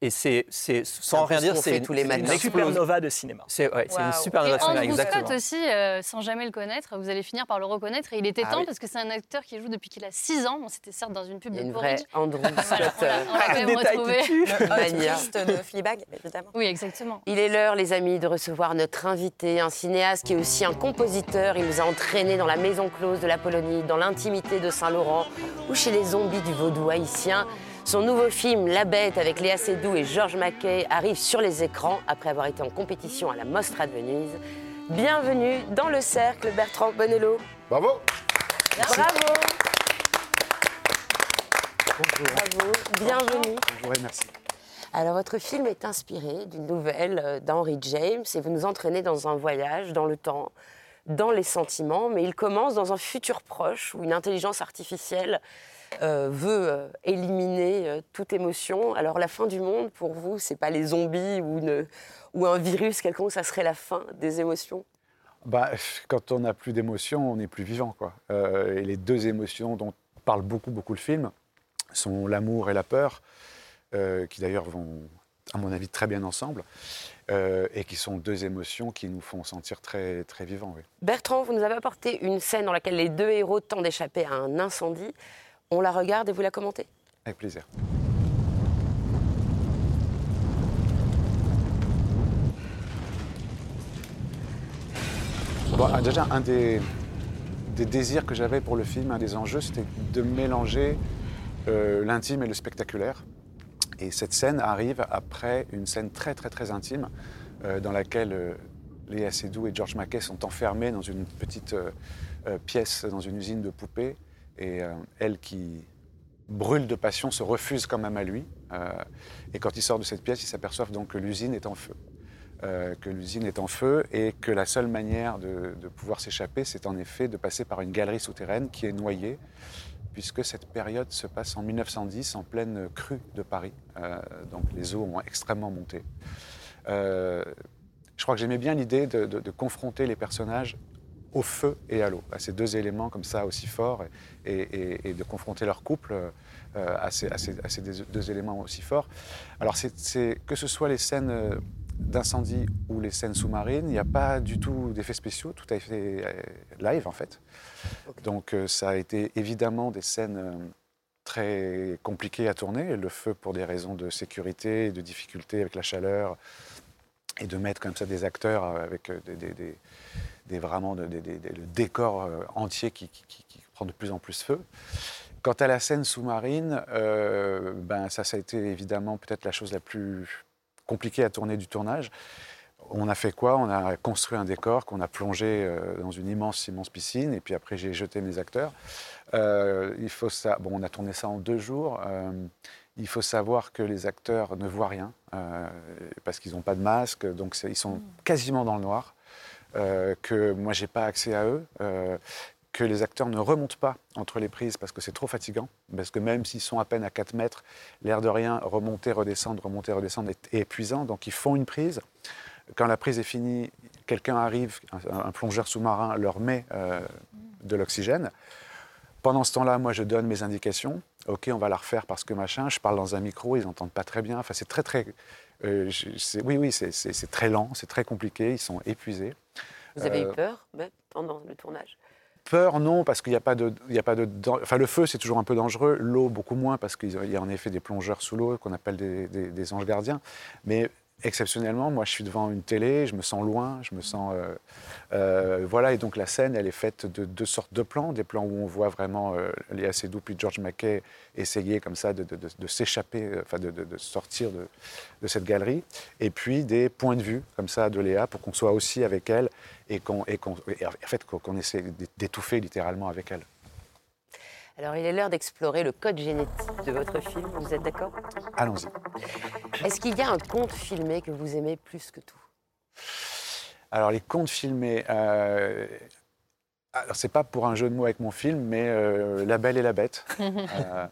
Et c'est, c'est sans rien dire, c'est tous les matins. une supernova de cinéma. C'est ouais, c'est une supernova Et de cinéma, Andrew exactement. Scott aussi, euh, sans jamais le connaître, vous allez finir par le reconnaître. Et il était Ah temps oui. parce que c'est un acteur qui joue depuis qu'il a 6 ans. Bon, c'était certes dans une pub Il y a de une vraie Porridge. Andrew Voilà, Scott. on l'a- euh, on l'a quand même retrouvé. Le de Fleabag, évidemment. Oui, exactement. Il est l'heure, les amis, de recevoir notre invité, un cinéaste qui est aussi un compositeur. Il nous a entraînés dans la maison close de l'Apollonie, dans l'intimité de Saint-Laurent ou chez les zombies du vaudou haïtien. Son nouveau film, La Bête, avec Léa Seydoux et Georges Mackay, arrive sur les écrans après avoir été en compétition à la Mostra de Venise. Bienvenue dans le cercle, Bertrand Bonello. Bravo Bravo. Bravo, bienvenue. Bonjour et merci. Alors, votre film est inspiré d'une nouvelle euh, d'Henry James et vous nous entraînez dans un voyage dans le temps, dans les sentiments, mais il commence dans un futur proche où une intelligence artificielle euh, veut euh, éliminer euh, toute émotion. Alors, la fin du monde, pour vous, c'est pas les zombies ou, ou un virus quelconque, ça serait la fin des émotions? Bah, quand on n'a plus d'émotions, on n'est plus vivant. Quoi. Et les deux émotions dont parle beaucoup, beaucoup le film sont l'amour et la peur, qui d'ailleurs vont, à mon avis, très bien ensemble, euh, et qui sont deux émotions qui nous font sentir très, très vivants. oui. Bertrand, vous nous avez apporté une scène dans laquelle les deux héros tentent d'échapper à un incendie. On la regarde et vous la commentez? Avec plaisir. Bon, ah, déjà, un des, des désirs que j'avais pour le film, un des enjeux, c'était de mélanger euh, l'intime et le spectaculaire. Et cette scène arrive après une scène très très très intime euh, dans laquelle euh, Léa Seydoux et George Mackay sont enfermés dans une petite euh, pièce, dans une usine de poupées. Et elle qui brûle de passion se refuse quand même à lui. Et quand ils sortent de cette pièce, ils s'aperçoivent donc que l'usine est en feu. Que l'usine est en feu et que la seule manière de pouvoir s'échapper, c'est en effet de passer par une galerie souterraine qui est noyée, puisque cette période se passe en 1910, en pleine crue de Paris. Euh, donc les eaux ont extrêmement monté. Euh, je crois que j'aimais bien l'idée de, confronter les personnages au feu et à l'eau, à ces deux éléments comme ça aussi forts, et, de confronter leur couple euh, à, ces, à ces- deux, éléments aussi forts. Alors, c'est- que ce soit les scènes d'incendie ou les scènes sous-marines, il n'y a pas du tout d'effets spéciaux, tout a été euh, live en fait. Donc, euh, ça a été évidemment des scènes euh, très compliquées à tourner, le feu pour des raisons de sécurité, de difficulté avec la chaleur, et de mettre comme ça des acteurs avec des, des- des- des- vraiment le décor entier qui, qui- qui- qui prend de plus en plus feu. Quant à la scène sous-marine, euh, ben ça, ça a été évidemment peut-être la chose la plus compliquée à tourner du tournage. On a fait quoi? On a construit un décor qu'on a plongé euh, dans une immense, immense piscine, et puis après j'ai jeté mes acteurs. Euh, il faut ça. Bon, on a tourné ça en deux jours. Euh, il faut savoir que les acteurs ne voient rien euh, parce qu'ils n'ont pas de masque, donc ils sont quasiment dans le noir. Euh, que moi j'ai pas accès à eux. euh, que les acteurs ne remontent pas entre les prises parce que c'est trop fatigant, parce que même s'ils sont à peine à 4 mètres, l'air de rien, remonter, redescendre, remonter, redescendre est, est épuisant, donc ils font une prise. Quand la prise est finie, quelqu'un arrive, un, un plongeur sous-marin leur met euh, de l'oxygène. Pendant ce temps-là, moi, je donne mes indications. OK, on va la refaire parce que machin. Je parle dans un micro, ils n'entendent pas très bien. Enfin, c'est très, très. euh, je- oui, oui, c'est- très lent, c'est très compliqué. Ils sont épuisés. Vous avez Euh, eu peur même, pendant le tournage? Peur, non, parce qu'il n'y a pas de, a pas de, enfin le feu c'est toujours un peu dangereux, l'eau beaucoup moins parce qu'il y a en effet des plongeurs sous l'eau qu'on appelle des, des- anges gardiens. Mais exceptionnellement, moi je suis devant une télé, je me sens loin, je me sens, euh, euh, voilà, et donc la scène elle est faite de deux sortes de plans, des plans où on voit vraiment euh, Léa Seydoux puis George Mackay essayer comme ça de, de- de- s'échapper, euh, enfin de, sortir de cette galerie, et puis des points de vue comme ça de Léa pour qu'on soit aussi avec elle et qu'on, en fait essaie d'étouffer littéralement avec elle. Alors, il est l'heure d'explorer le code génétique de votre film. Vous êtes d'accord? Allons-y. Est-ce qu'il y a un conte filmé que vous aimez plus que tout? Alors, les contes filmés. Euh... Alors, c'est pas pour un jeu de mots avec mon film, mais euh, La Belle et la Bête. Euh,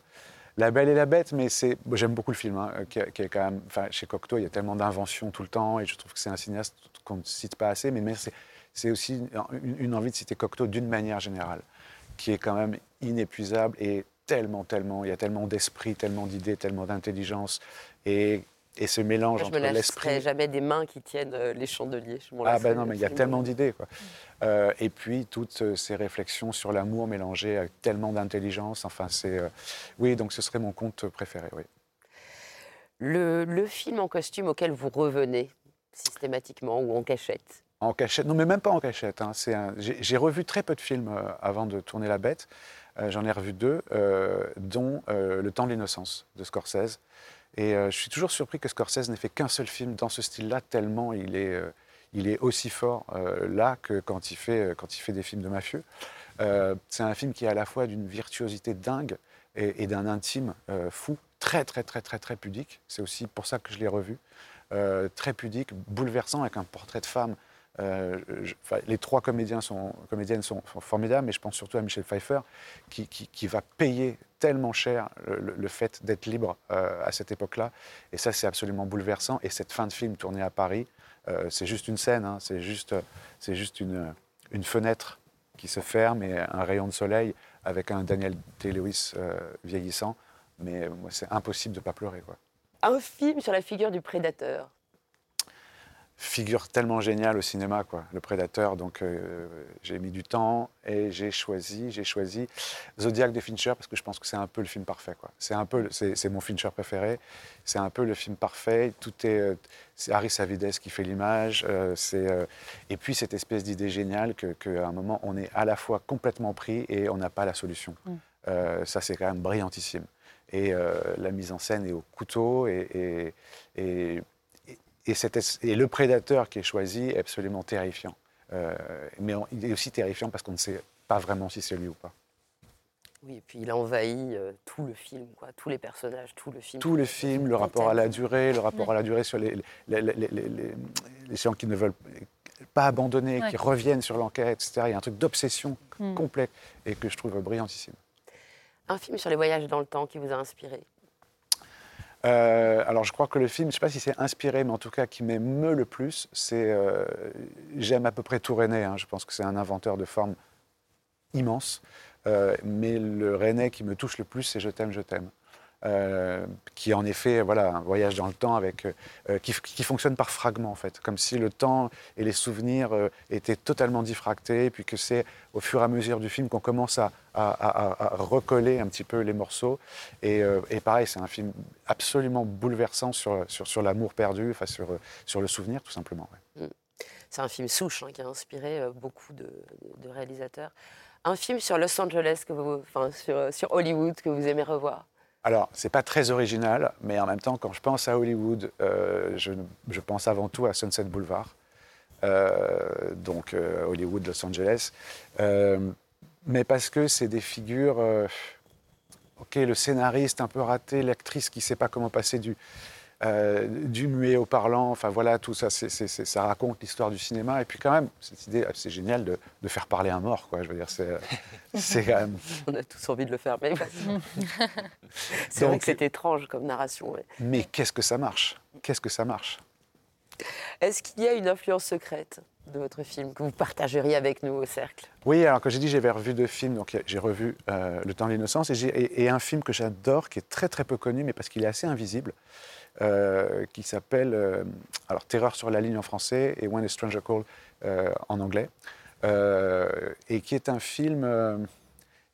la Belle et la Bête, mais c'est. bon, J'aime beaucoup le film, hein, qui, est- qui est quand même. Enfin, chez Cocteau, il y a tellement d'inventions tout le temps, et je trouve que c'est un cinéaste qu'on ne cite pas assez, mais, mais c'est, c'est aussi une, une envie de citer Cocteau d'une manière générale, qui est quand même inépuisable et tellement, tellement. Il y a tellement d'esprit, tellement d'idées, tellement d'intelligence, et et ce mélange Moi, je entre l'esprit. jamais des mains qui tiennent euh, les chandeliers. Je Ah ben non, mais il y a tellement d'idées. quoi. Euh, et puis toutes euh, ces réflexions sur l'amour mélangées avec tellement d'intelligence. Enfin, c'est. euh, Oui, donc ce serait mon conte préféré, oui. Le, le film en costume auquel vous revenez systématiquement ou en cachette En cachette Non, mais même pas en cachette. hein. J'ai revu très peu de films euh, avant de tourner La Bête. Euh, J'en ai revu deux, euh, dont Le temps de l'innocence de Scorsese. Et je suis toujours surpris que Scorsese n'ait fait qu'un seul film dans ce style-là, tellement il est, il est aussi fort là que quand il, fait, quand il fait des films de mafieux. C'est un film qui est à la fois d'une virtuosité dingue et, d'un intime fou, très, très, très, très, très pudique. C'est aussi pour ça que je l'ai revu. Très pudique, bouleversant, avec un portrait de femme. Euh, les trois comédiens sont, comédiennes sont, formidables, mais je pense surtout à Michel Pfeiffer, qui, qui- va payer tellement cher le, fait d'être libre euh, à cette époque-là. Et ça, c'est absolument bouleversant. Et cette fin de film tournée à Paris, euh, c'est juste une scène, hein, c'est juste, c'est juste une, une fenêtre qui se ferme et un rayon de soleil avec un Daniel Day-Lewis vieillissant. Mais c'est impossible de ne pas pleurer. Quoi. Un film sur la figure du prédateur. Figure tellement géniale au cinéma, quoi, le Prédateur. Donc euh, j'ai mis du temps et j'ai choisi, j'ai choisi Zodiac de Fincher parce que je pense que c'est un peu le film parfait, quoi. C'est un peu, c'est mon Fincher préféré. C'est un peu le film parfait. Tout est, euh, c'est Harry Savides qui fait l'image. euh, c'est et puis cette espèce d'idée géniale que qu'à un moment on est à la fois complètement pris et on n'a pas la solution. Mm. Ça c'est quand même brillantissime. Et la mise en scène est au couteau et, et, et, et, cette et le prédateur qui est choisi est absolument terrifiant. Euh, mais on- il est aussi terrifiant parce qu'on ne sait pas vraiment si c'est lui ou pas. Oui, et puis il envahit euh, tout le film, quoi, tous les personnages, tout le film. Tout le film, le rapport à la durée, le rapport à la durée sur les, les, les, les- les- les gens qui ne veulent pas abandonner, Ouais. qui reviennent sur l'enquête, etc. Il y a un truc d'obsession Mm. complet et que je trouve brillantissime. Un film sur les voyages dans le temps qui vous a inspiré? Euh, alors je crois que le film, je ne sais pas si c'est inspiré, mais en tout cas qui m'émeut le plus, c'est euh, j'aime à peu près tout René. hein. je pense que c'est un inventeur de formes immense. Euh, mais le René qui me touche le plus, c'est Je t'aime, je t'aime. Euh, qui est en effet voilà, un voyage dans le temps avec, euh, qui, qui fonctionne par fragments en fait, comme si le temps et les souvenirs euh, étaient totalement diffractés, puis que c'est au fur et à mesure du film qu'on commence à, recoller un petit peu les morceaux. Et, euh, pareil, c'est un film absolument bouleversant sur, sur, l'amour perdu, enfin sur, sur le souvenir tout simplement. Mm. C'est un film souche hein, qui a inspiré euh, beaucoup de, de réalisateurs. Un film sur Los Angeles, que vous, enfin sur, sur Hollywood, que vous aimez revoir? Alors, c'est pas très original, mais en même temps, quand je pense à Hollywood, euh, je, pense avant tout à Sunset Boulevard, Euh, donc euh, Hollywood, Los Angeles, mais parce que c'est des figures. ok, le scénariste un peu raté, l'actrice qui sait pas comment passer du euh, du muet au parlant, enfin voilà, tout ça, c'est- c'est- c'est- ça raconte l'histoire du cinéma. Et puis quand même, cette idée, c'est génial de, de faire parler un mort, quoi. Je veux dire, c'est c'est quand même. On a tous envie de le faire, mais c'est vrai Donc- que c'est étrange comme narration. ouais. Mais qu'est-ce que ça marche? Qu'est-ce que ça marche? Est-ce qu'il y a une influence secrète de votre film que vous partageriez avec nous au cercle? Oui, alors que j'ai dit j'avais revu deux films, donc j'ai revu euh, Le temps de l'innocence et, j'ai- et- et un film que j'adore, qui est très très peu connu, mais parce qu'il est assez invisible, euh, qui s'appelle euh, alors Terreur sur la ligne en français et When a Stranger Call euh, en anglais, et qui est un film.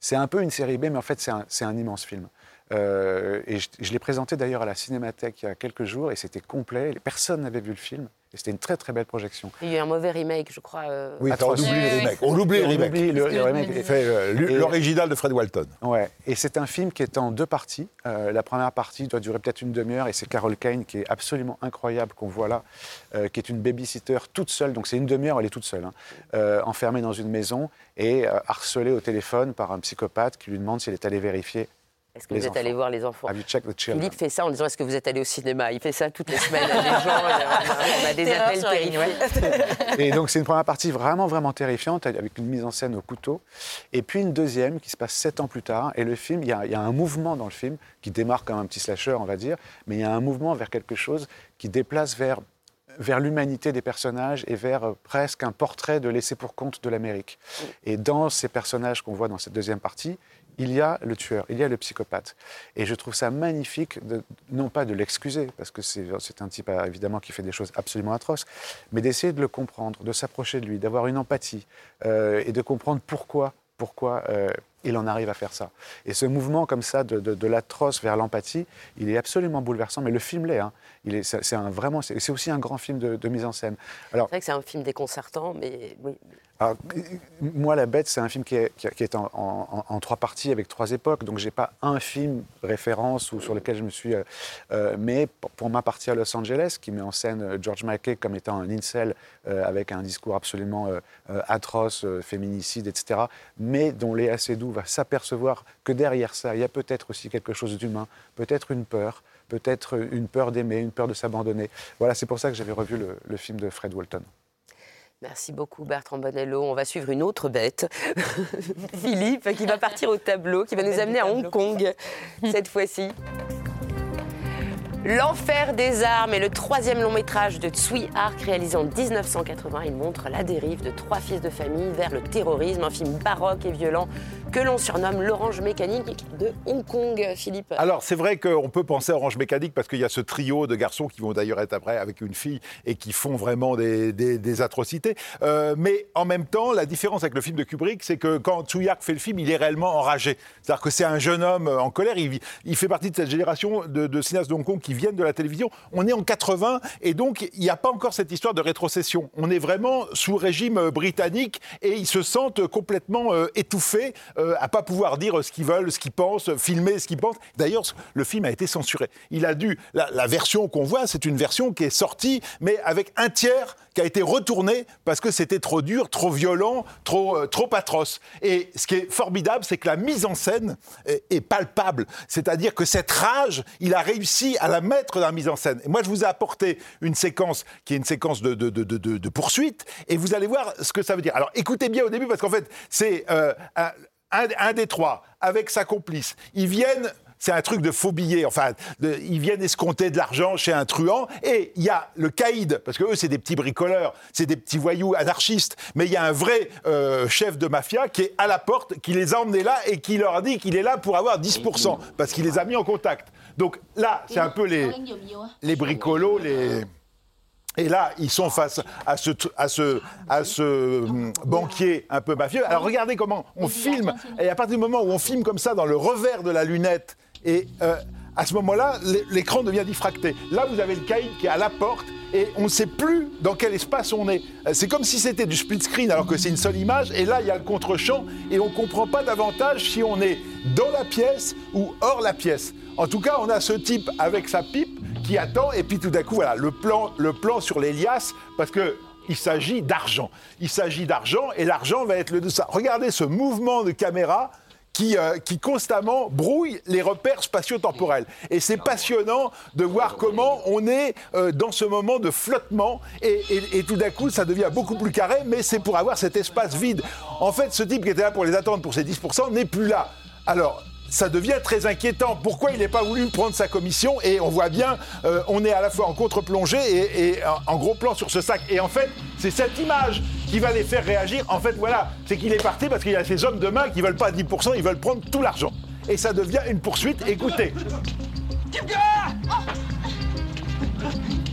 c'est un peu une série B, mais en fait c'est un, c'est un immense film. Euh, et je, je l'ai présenté d'ailleurs à la Cinémathèque il y a quelques jours et c'était complet. Personne n'avait vu le film et c'était une très très belle projection. Il y a eu un mauvais remake, je crois. euh, Oui, on oublie le remake. On oublie le On remake. oublie le- le remake. Euh, l'original de Fred Walton. Ouais, et c'est un film qui est en deux parties. Euh, la première partie doit durer peut-être une demi-heure et c'est Carol Kane qui est absolument incroyable qu'on voit là, euh, qui est une babysitter toute seule. Donc c'est une demi-heure, elle est toute seule, hein, euh, enfermée dans une maison et euh, harcelée au téléphone par un psychopathe qui lui demande s'il est allé vérifier. Est-ce que les vous êtes allé voir les enfants Have you checked the children Philippe fait ça en disant Est-ce que vous êtes allé au cinéma? Il fait ça toutes les semaines à des gens. on a- on a des Terreur appels terrifiants. Et donc c'est une première partie vraiment vraiment terrifiante avec une mise en scène au couteau. Et puis une deuxième qui se passe sept ans plus tard. Et le film, il y, a, il y a un mouvement dans le film qui démarre comme un petit slasher, on va dire, mais il y a un mouvement vers quelque chose qui déplace vers vers l'humanité des personnages et vers euh, presque un portrait de laissé pour compte de l'Amérique. Et dans ces personnages qu'on voit dans cette deuxième partie, il y a le tueur, il y a le psychopathe. Et je trouve ça magnifique, non pas de l'excuser, parce que c'est c'est un type euh, évidemment qui fait des choses absolument atroces, mais d'essayer de le comprendre, de s'approcher de lui, d'avoir une empathie euh, et de comprendre pourquoi, pourquoi euh, il en arrive à faire ça. Et ce mouvement comme ça de, de- de l'atroce vers l'empathie, il est absolument bouleversant, mais le film l'est. hein. Il est, c'est un vraiment, c'est c'est aussi un grand film de, de mise en scène. Alors, C'est vrai que c'est un film déconcertant, mais oui. alors, moi, La Bête, c'est un film qui est, qui- est en, en- en trois parties avec trois époques. Donc, j'ai pas un film référence ou sur lequel je me suis. euh, euh, mais pour, pour ma partie à Los Angeles, qui met en scène euh, George Mackey comme étant un incel euh, avec un discours absolument euh, atroce, féminicide, etc. Mais dont Léa Seydoux va s'apercevoir que derrière ça, il y a peut-être aussi quelque chose d'humain, peut-être une peur, peut-être une peur d'aimer, une peur de s'abandonner. Voilà, c'est pour ça que j'avais revu le, le film de Fred Walton. Merci beaucoup Bertrand Bonello. On va suivre une autre bête, Philippe, qui va partir au tableau, qui va nous amener à Hong Kong cette fois-ci. L'enfer des armes est le troisième long métrage de Tsui Hark réalisé en 1980. Il montre la dérive de trois fils de famille vers le terrorisme, un film baroque et violent que l'on surnomme l'orange mécanique de Hong Kong, Philippe. Alors, c'est vrai qu'on peut penser à Orange Mécanique parce qu'il y a ce trio de garçons qui vont d'ailleurs être après avec une fille et qui font vraiment des, atrocités. Euh, mais en même temps, la différence avec le film de Kubrick, c'est que quand Tsuyark fait le film, il est réellement enragé. C'est-à-dire que c'est un jeune homme en colère. Il, fait partie de cette génération de, cinéastes de Hong Kong qui viennent de la télévision. On est en 80 et donc il n'y a pas encore cette histoire de rétrocession. On est vraiment sous régime britannique et ils se sentent complètement euh, étouffés euh, à pas pouvoir dire ce qu'ils veulent, ce qu'ils pensent, filmer ce qu'ils pensent. D'ailleurs, le film a été censuré. Il a dû la, version qu'on voit, c'est une version qui est sortie, mais avec un tiers qui a été retourné parce que c'était trop dur, trop violent, trop, euh, trop atroce. Et ce qui est formidable, c'est que la mise en scène est, palpable. C'est-à-dire que cette rage, il a réussi à la mettre dans la mise en scène. Et moi, je vous ai apporté une séquence qui est une séquence de- de- de poursuite, et vous allez voir ce que ça veut dire. Alors, écoutez bien au début, parce qu'en fait, c'est euh, un, des trois, avec sa complice. Ils viennent c'est un truc de faux billets. Enfin, ils viennent escompter de l'argent chez un truand. Et il y a le caïd, parce que eux, c'est des petits bricoleurs, c'est des petits voyous anarchistes. Mais il y a un vrai euh, chef de mafia qui est à la porte, qui les a emmenés là et qui leur a dit qu'il est là pour avoir 10%, parce qu'il les a mis en contact. Donc là, c'est un peu les, les bricolos, les. Et là, ils sont face à ce, à ce, à ce hum, banquier un peu mafieux. Alors regardez comment on filme. Et à partir du moment où on filme comme ça dans le revers de la lunette, et euh, à ce moment-là, l'é- l'écran devient diffracté. Là, vous avez le caïd qui est à la porte. Et on ne sait plus dans quel espace on est. Euh, C'est comme si c'était du split screen alors que c'est une seule image. Et là, il y a le contre-champ. Et on ne comprend pas davantage si on est dans la pièce ou hors la pièce. En tout cas, on a ce type avec sa pipe qui attend, et puis tout d'un coup, voilà, le plan, le plan sur les parce que il s'agit d'argent. Il s'agit d'argent, et l'argent va être le de ça. Regardez ce mouvement de caméra qui, euh, qui constamment brouille les repères spatio-temporels. Et c'est passionnant de voir comment on est euh, dans ce moment de flottement, et, et- tout d'un coup, ça devient beaucoup plus carré, mais c'est pour avoir cet espace vide. En fait, ce type qui était là pour les attendre pour ses 10% n'est plus là. Alors, ça devient très inquiétant. Pourquoi il n'est pas voulu prendre sa commission Et on voit bien, euh, on est à la fois en contre-plongée et, en gros plan sur ce sac. Et en fait, c'est cette image qui va les faire réagir. En fait, voilà, c'est qu'il est parti parce qu'il y a ces hommes de main qui veulent pas 10%, ils veulent prendre tout l'argent. Et ça devient une poursuite. Écoutez.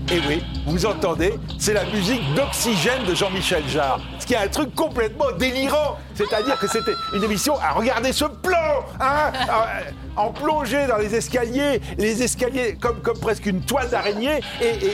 Et oui, vous entendez, c'est la musique d'Oxygène de Jean-Michel Jarre. Ce qui est un truc complètement délirant. C'est-à-dire que c'était une émission à regarder ce plan, hein, en plongée dans les escaliers, les escaliers comme, comme presque une toile d'araignée. Et,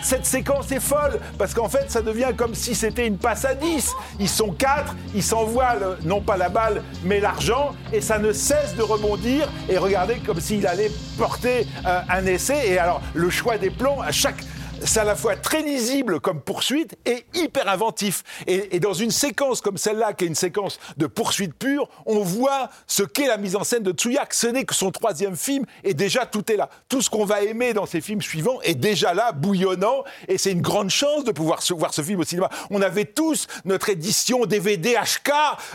cette séquence est folle, parce qu'en fait, ça devient comme si c'était une passe à 10. Ils sont quatre, ils s'envoient non pas la balle, mais l'argent, et ça ne cesse de rebondir. Et regardez comme s'il allait porter euh, un essai. Et alors, le choix des plans, à chaque c'est à la fois très lisible comme poursuite et hyper inventif. Et, et dans une séquence comme celle-là, qui est une séquence de poursuite pure, on voit ce qu'est la mise en scène de Tsuyak. Ce n'est que son troisième film et déjà tout est là. Tout ce qu'on va aimer dans ses films suivants est déjà là, bouillonnant. Et c'est une grande chance de pouvoir se- voir ce film au cinéma. On avait tous notre édition DVD HK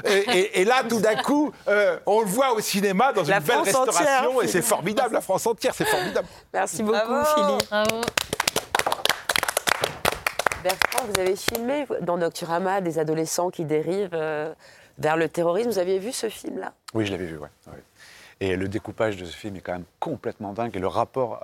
et, et- et là, tout d'un coup, euh, on le voit au cinéma dans La une belle France entière, restauration et c'est formidable. La France entière, c'est formidable. Merci beaucoup, Philippe. Bravo. Bertrand, vous avez filmé dans Nocturama des adolescents qui dérivent euh, vers le terrorisme. Vous aviez vu ce film-là? Oui, je l'avais vu, ouais. ouais. Et le découpage de ce film est quand même complètement dingue. Et le rapport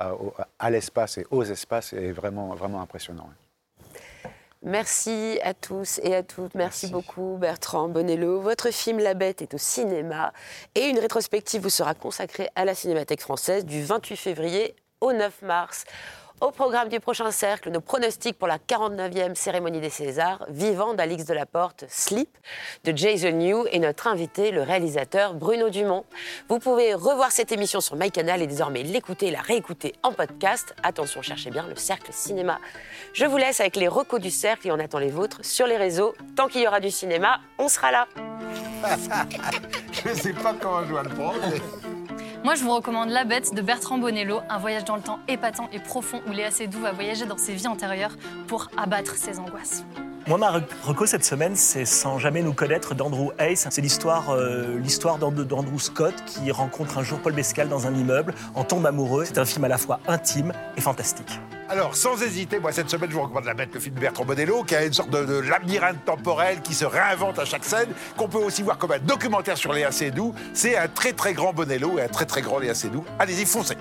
à, l'espace et aux espaces est vraiment, vraiment impressionnant. ouais. Merci à tous et à toutes. Merci, beaucoup Bertrand Bonello. Votre film La Bête est au cinéma et une rétrospective vous sera consacrée à la Cinémathèque française du 28 février au 9 mars. Au programme du prochain cercle, nos pronostics pour la 49e cérémonie des Césars, Vivant d'Alix Delaporte, Sleep de Jason New et notre invité, le réalisateur Bruno Dumont. Vous pouvez revoir cette émission sur MyCanal et désormais l'écouter et la réécouter en podcast. Attention, cherchez bien le cercle cinéma. Je vous laisse avec les recos du cercle et on attend les vôtres sur les réseaux. Tant qu'il y aura du cinéma, on sera là. Je ne sais pas comment je dois le prendre. Moi, je vous recommande La Bête de Bertrand Bonello, un voyage dans le temps épatant et profond où Léa Seydoux va voyager dans ses vies antérieures pour abattre ses angoisses. Moi, ma re- reco cette semaine, c'est Sans jamais nous connaître d'Andrew Hayes. C'est l'histoire euh, l'histoire d'And- d'Andrew Scott qui rencontre un jour Paul Mescal dans un immeuble, en tombe amoureux. C'est un film à la fois intime et fantastique. Alors, sans hésiter, moi, cette semaine, je vous recommande La Bête, le film de Bertrand Bonello, qui a une sorte de, de labyrinthe temporel qui se réinvente à chaque scène, qu'on peut aussi voir comme un documentaire sur Léa Seydoux. C'est un très, très grand Bonello et un très, très grand Léa Seydoux. Allez-y, foncez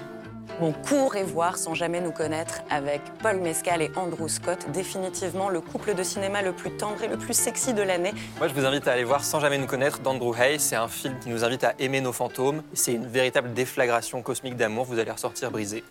Bon, cours et voir sans jamais nous connaître avec Paul Mescal et Andrew Scott, définitivement le couple de cinéma le plus tendre et le plus sexy de l'année. Moi, je vous invite à aller voir Sans jamais nous connaître d'Andrew Hayes. C'est un film qui nous invite à aimer nos fantômes. C'est une véritable déflagration cosmique d'amour. Vous allez ressortir brisé.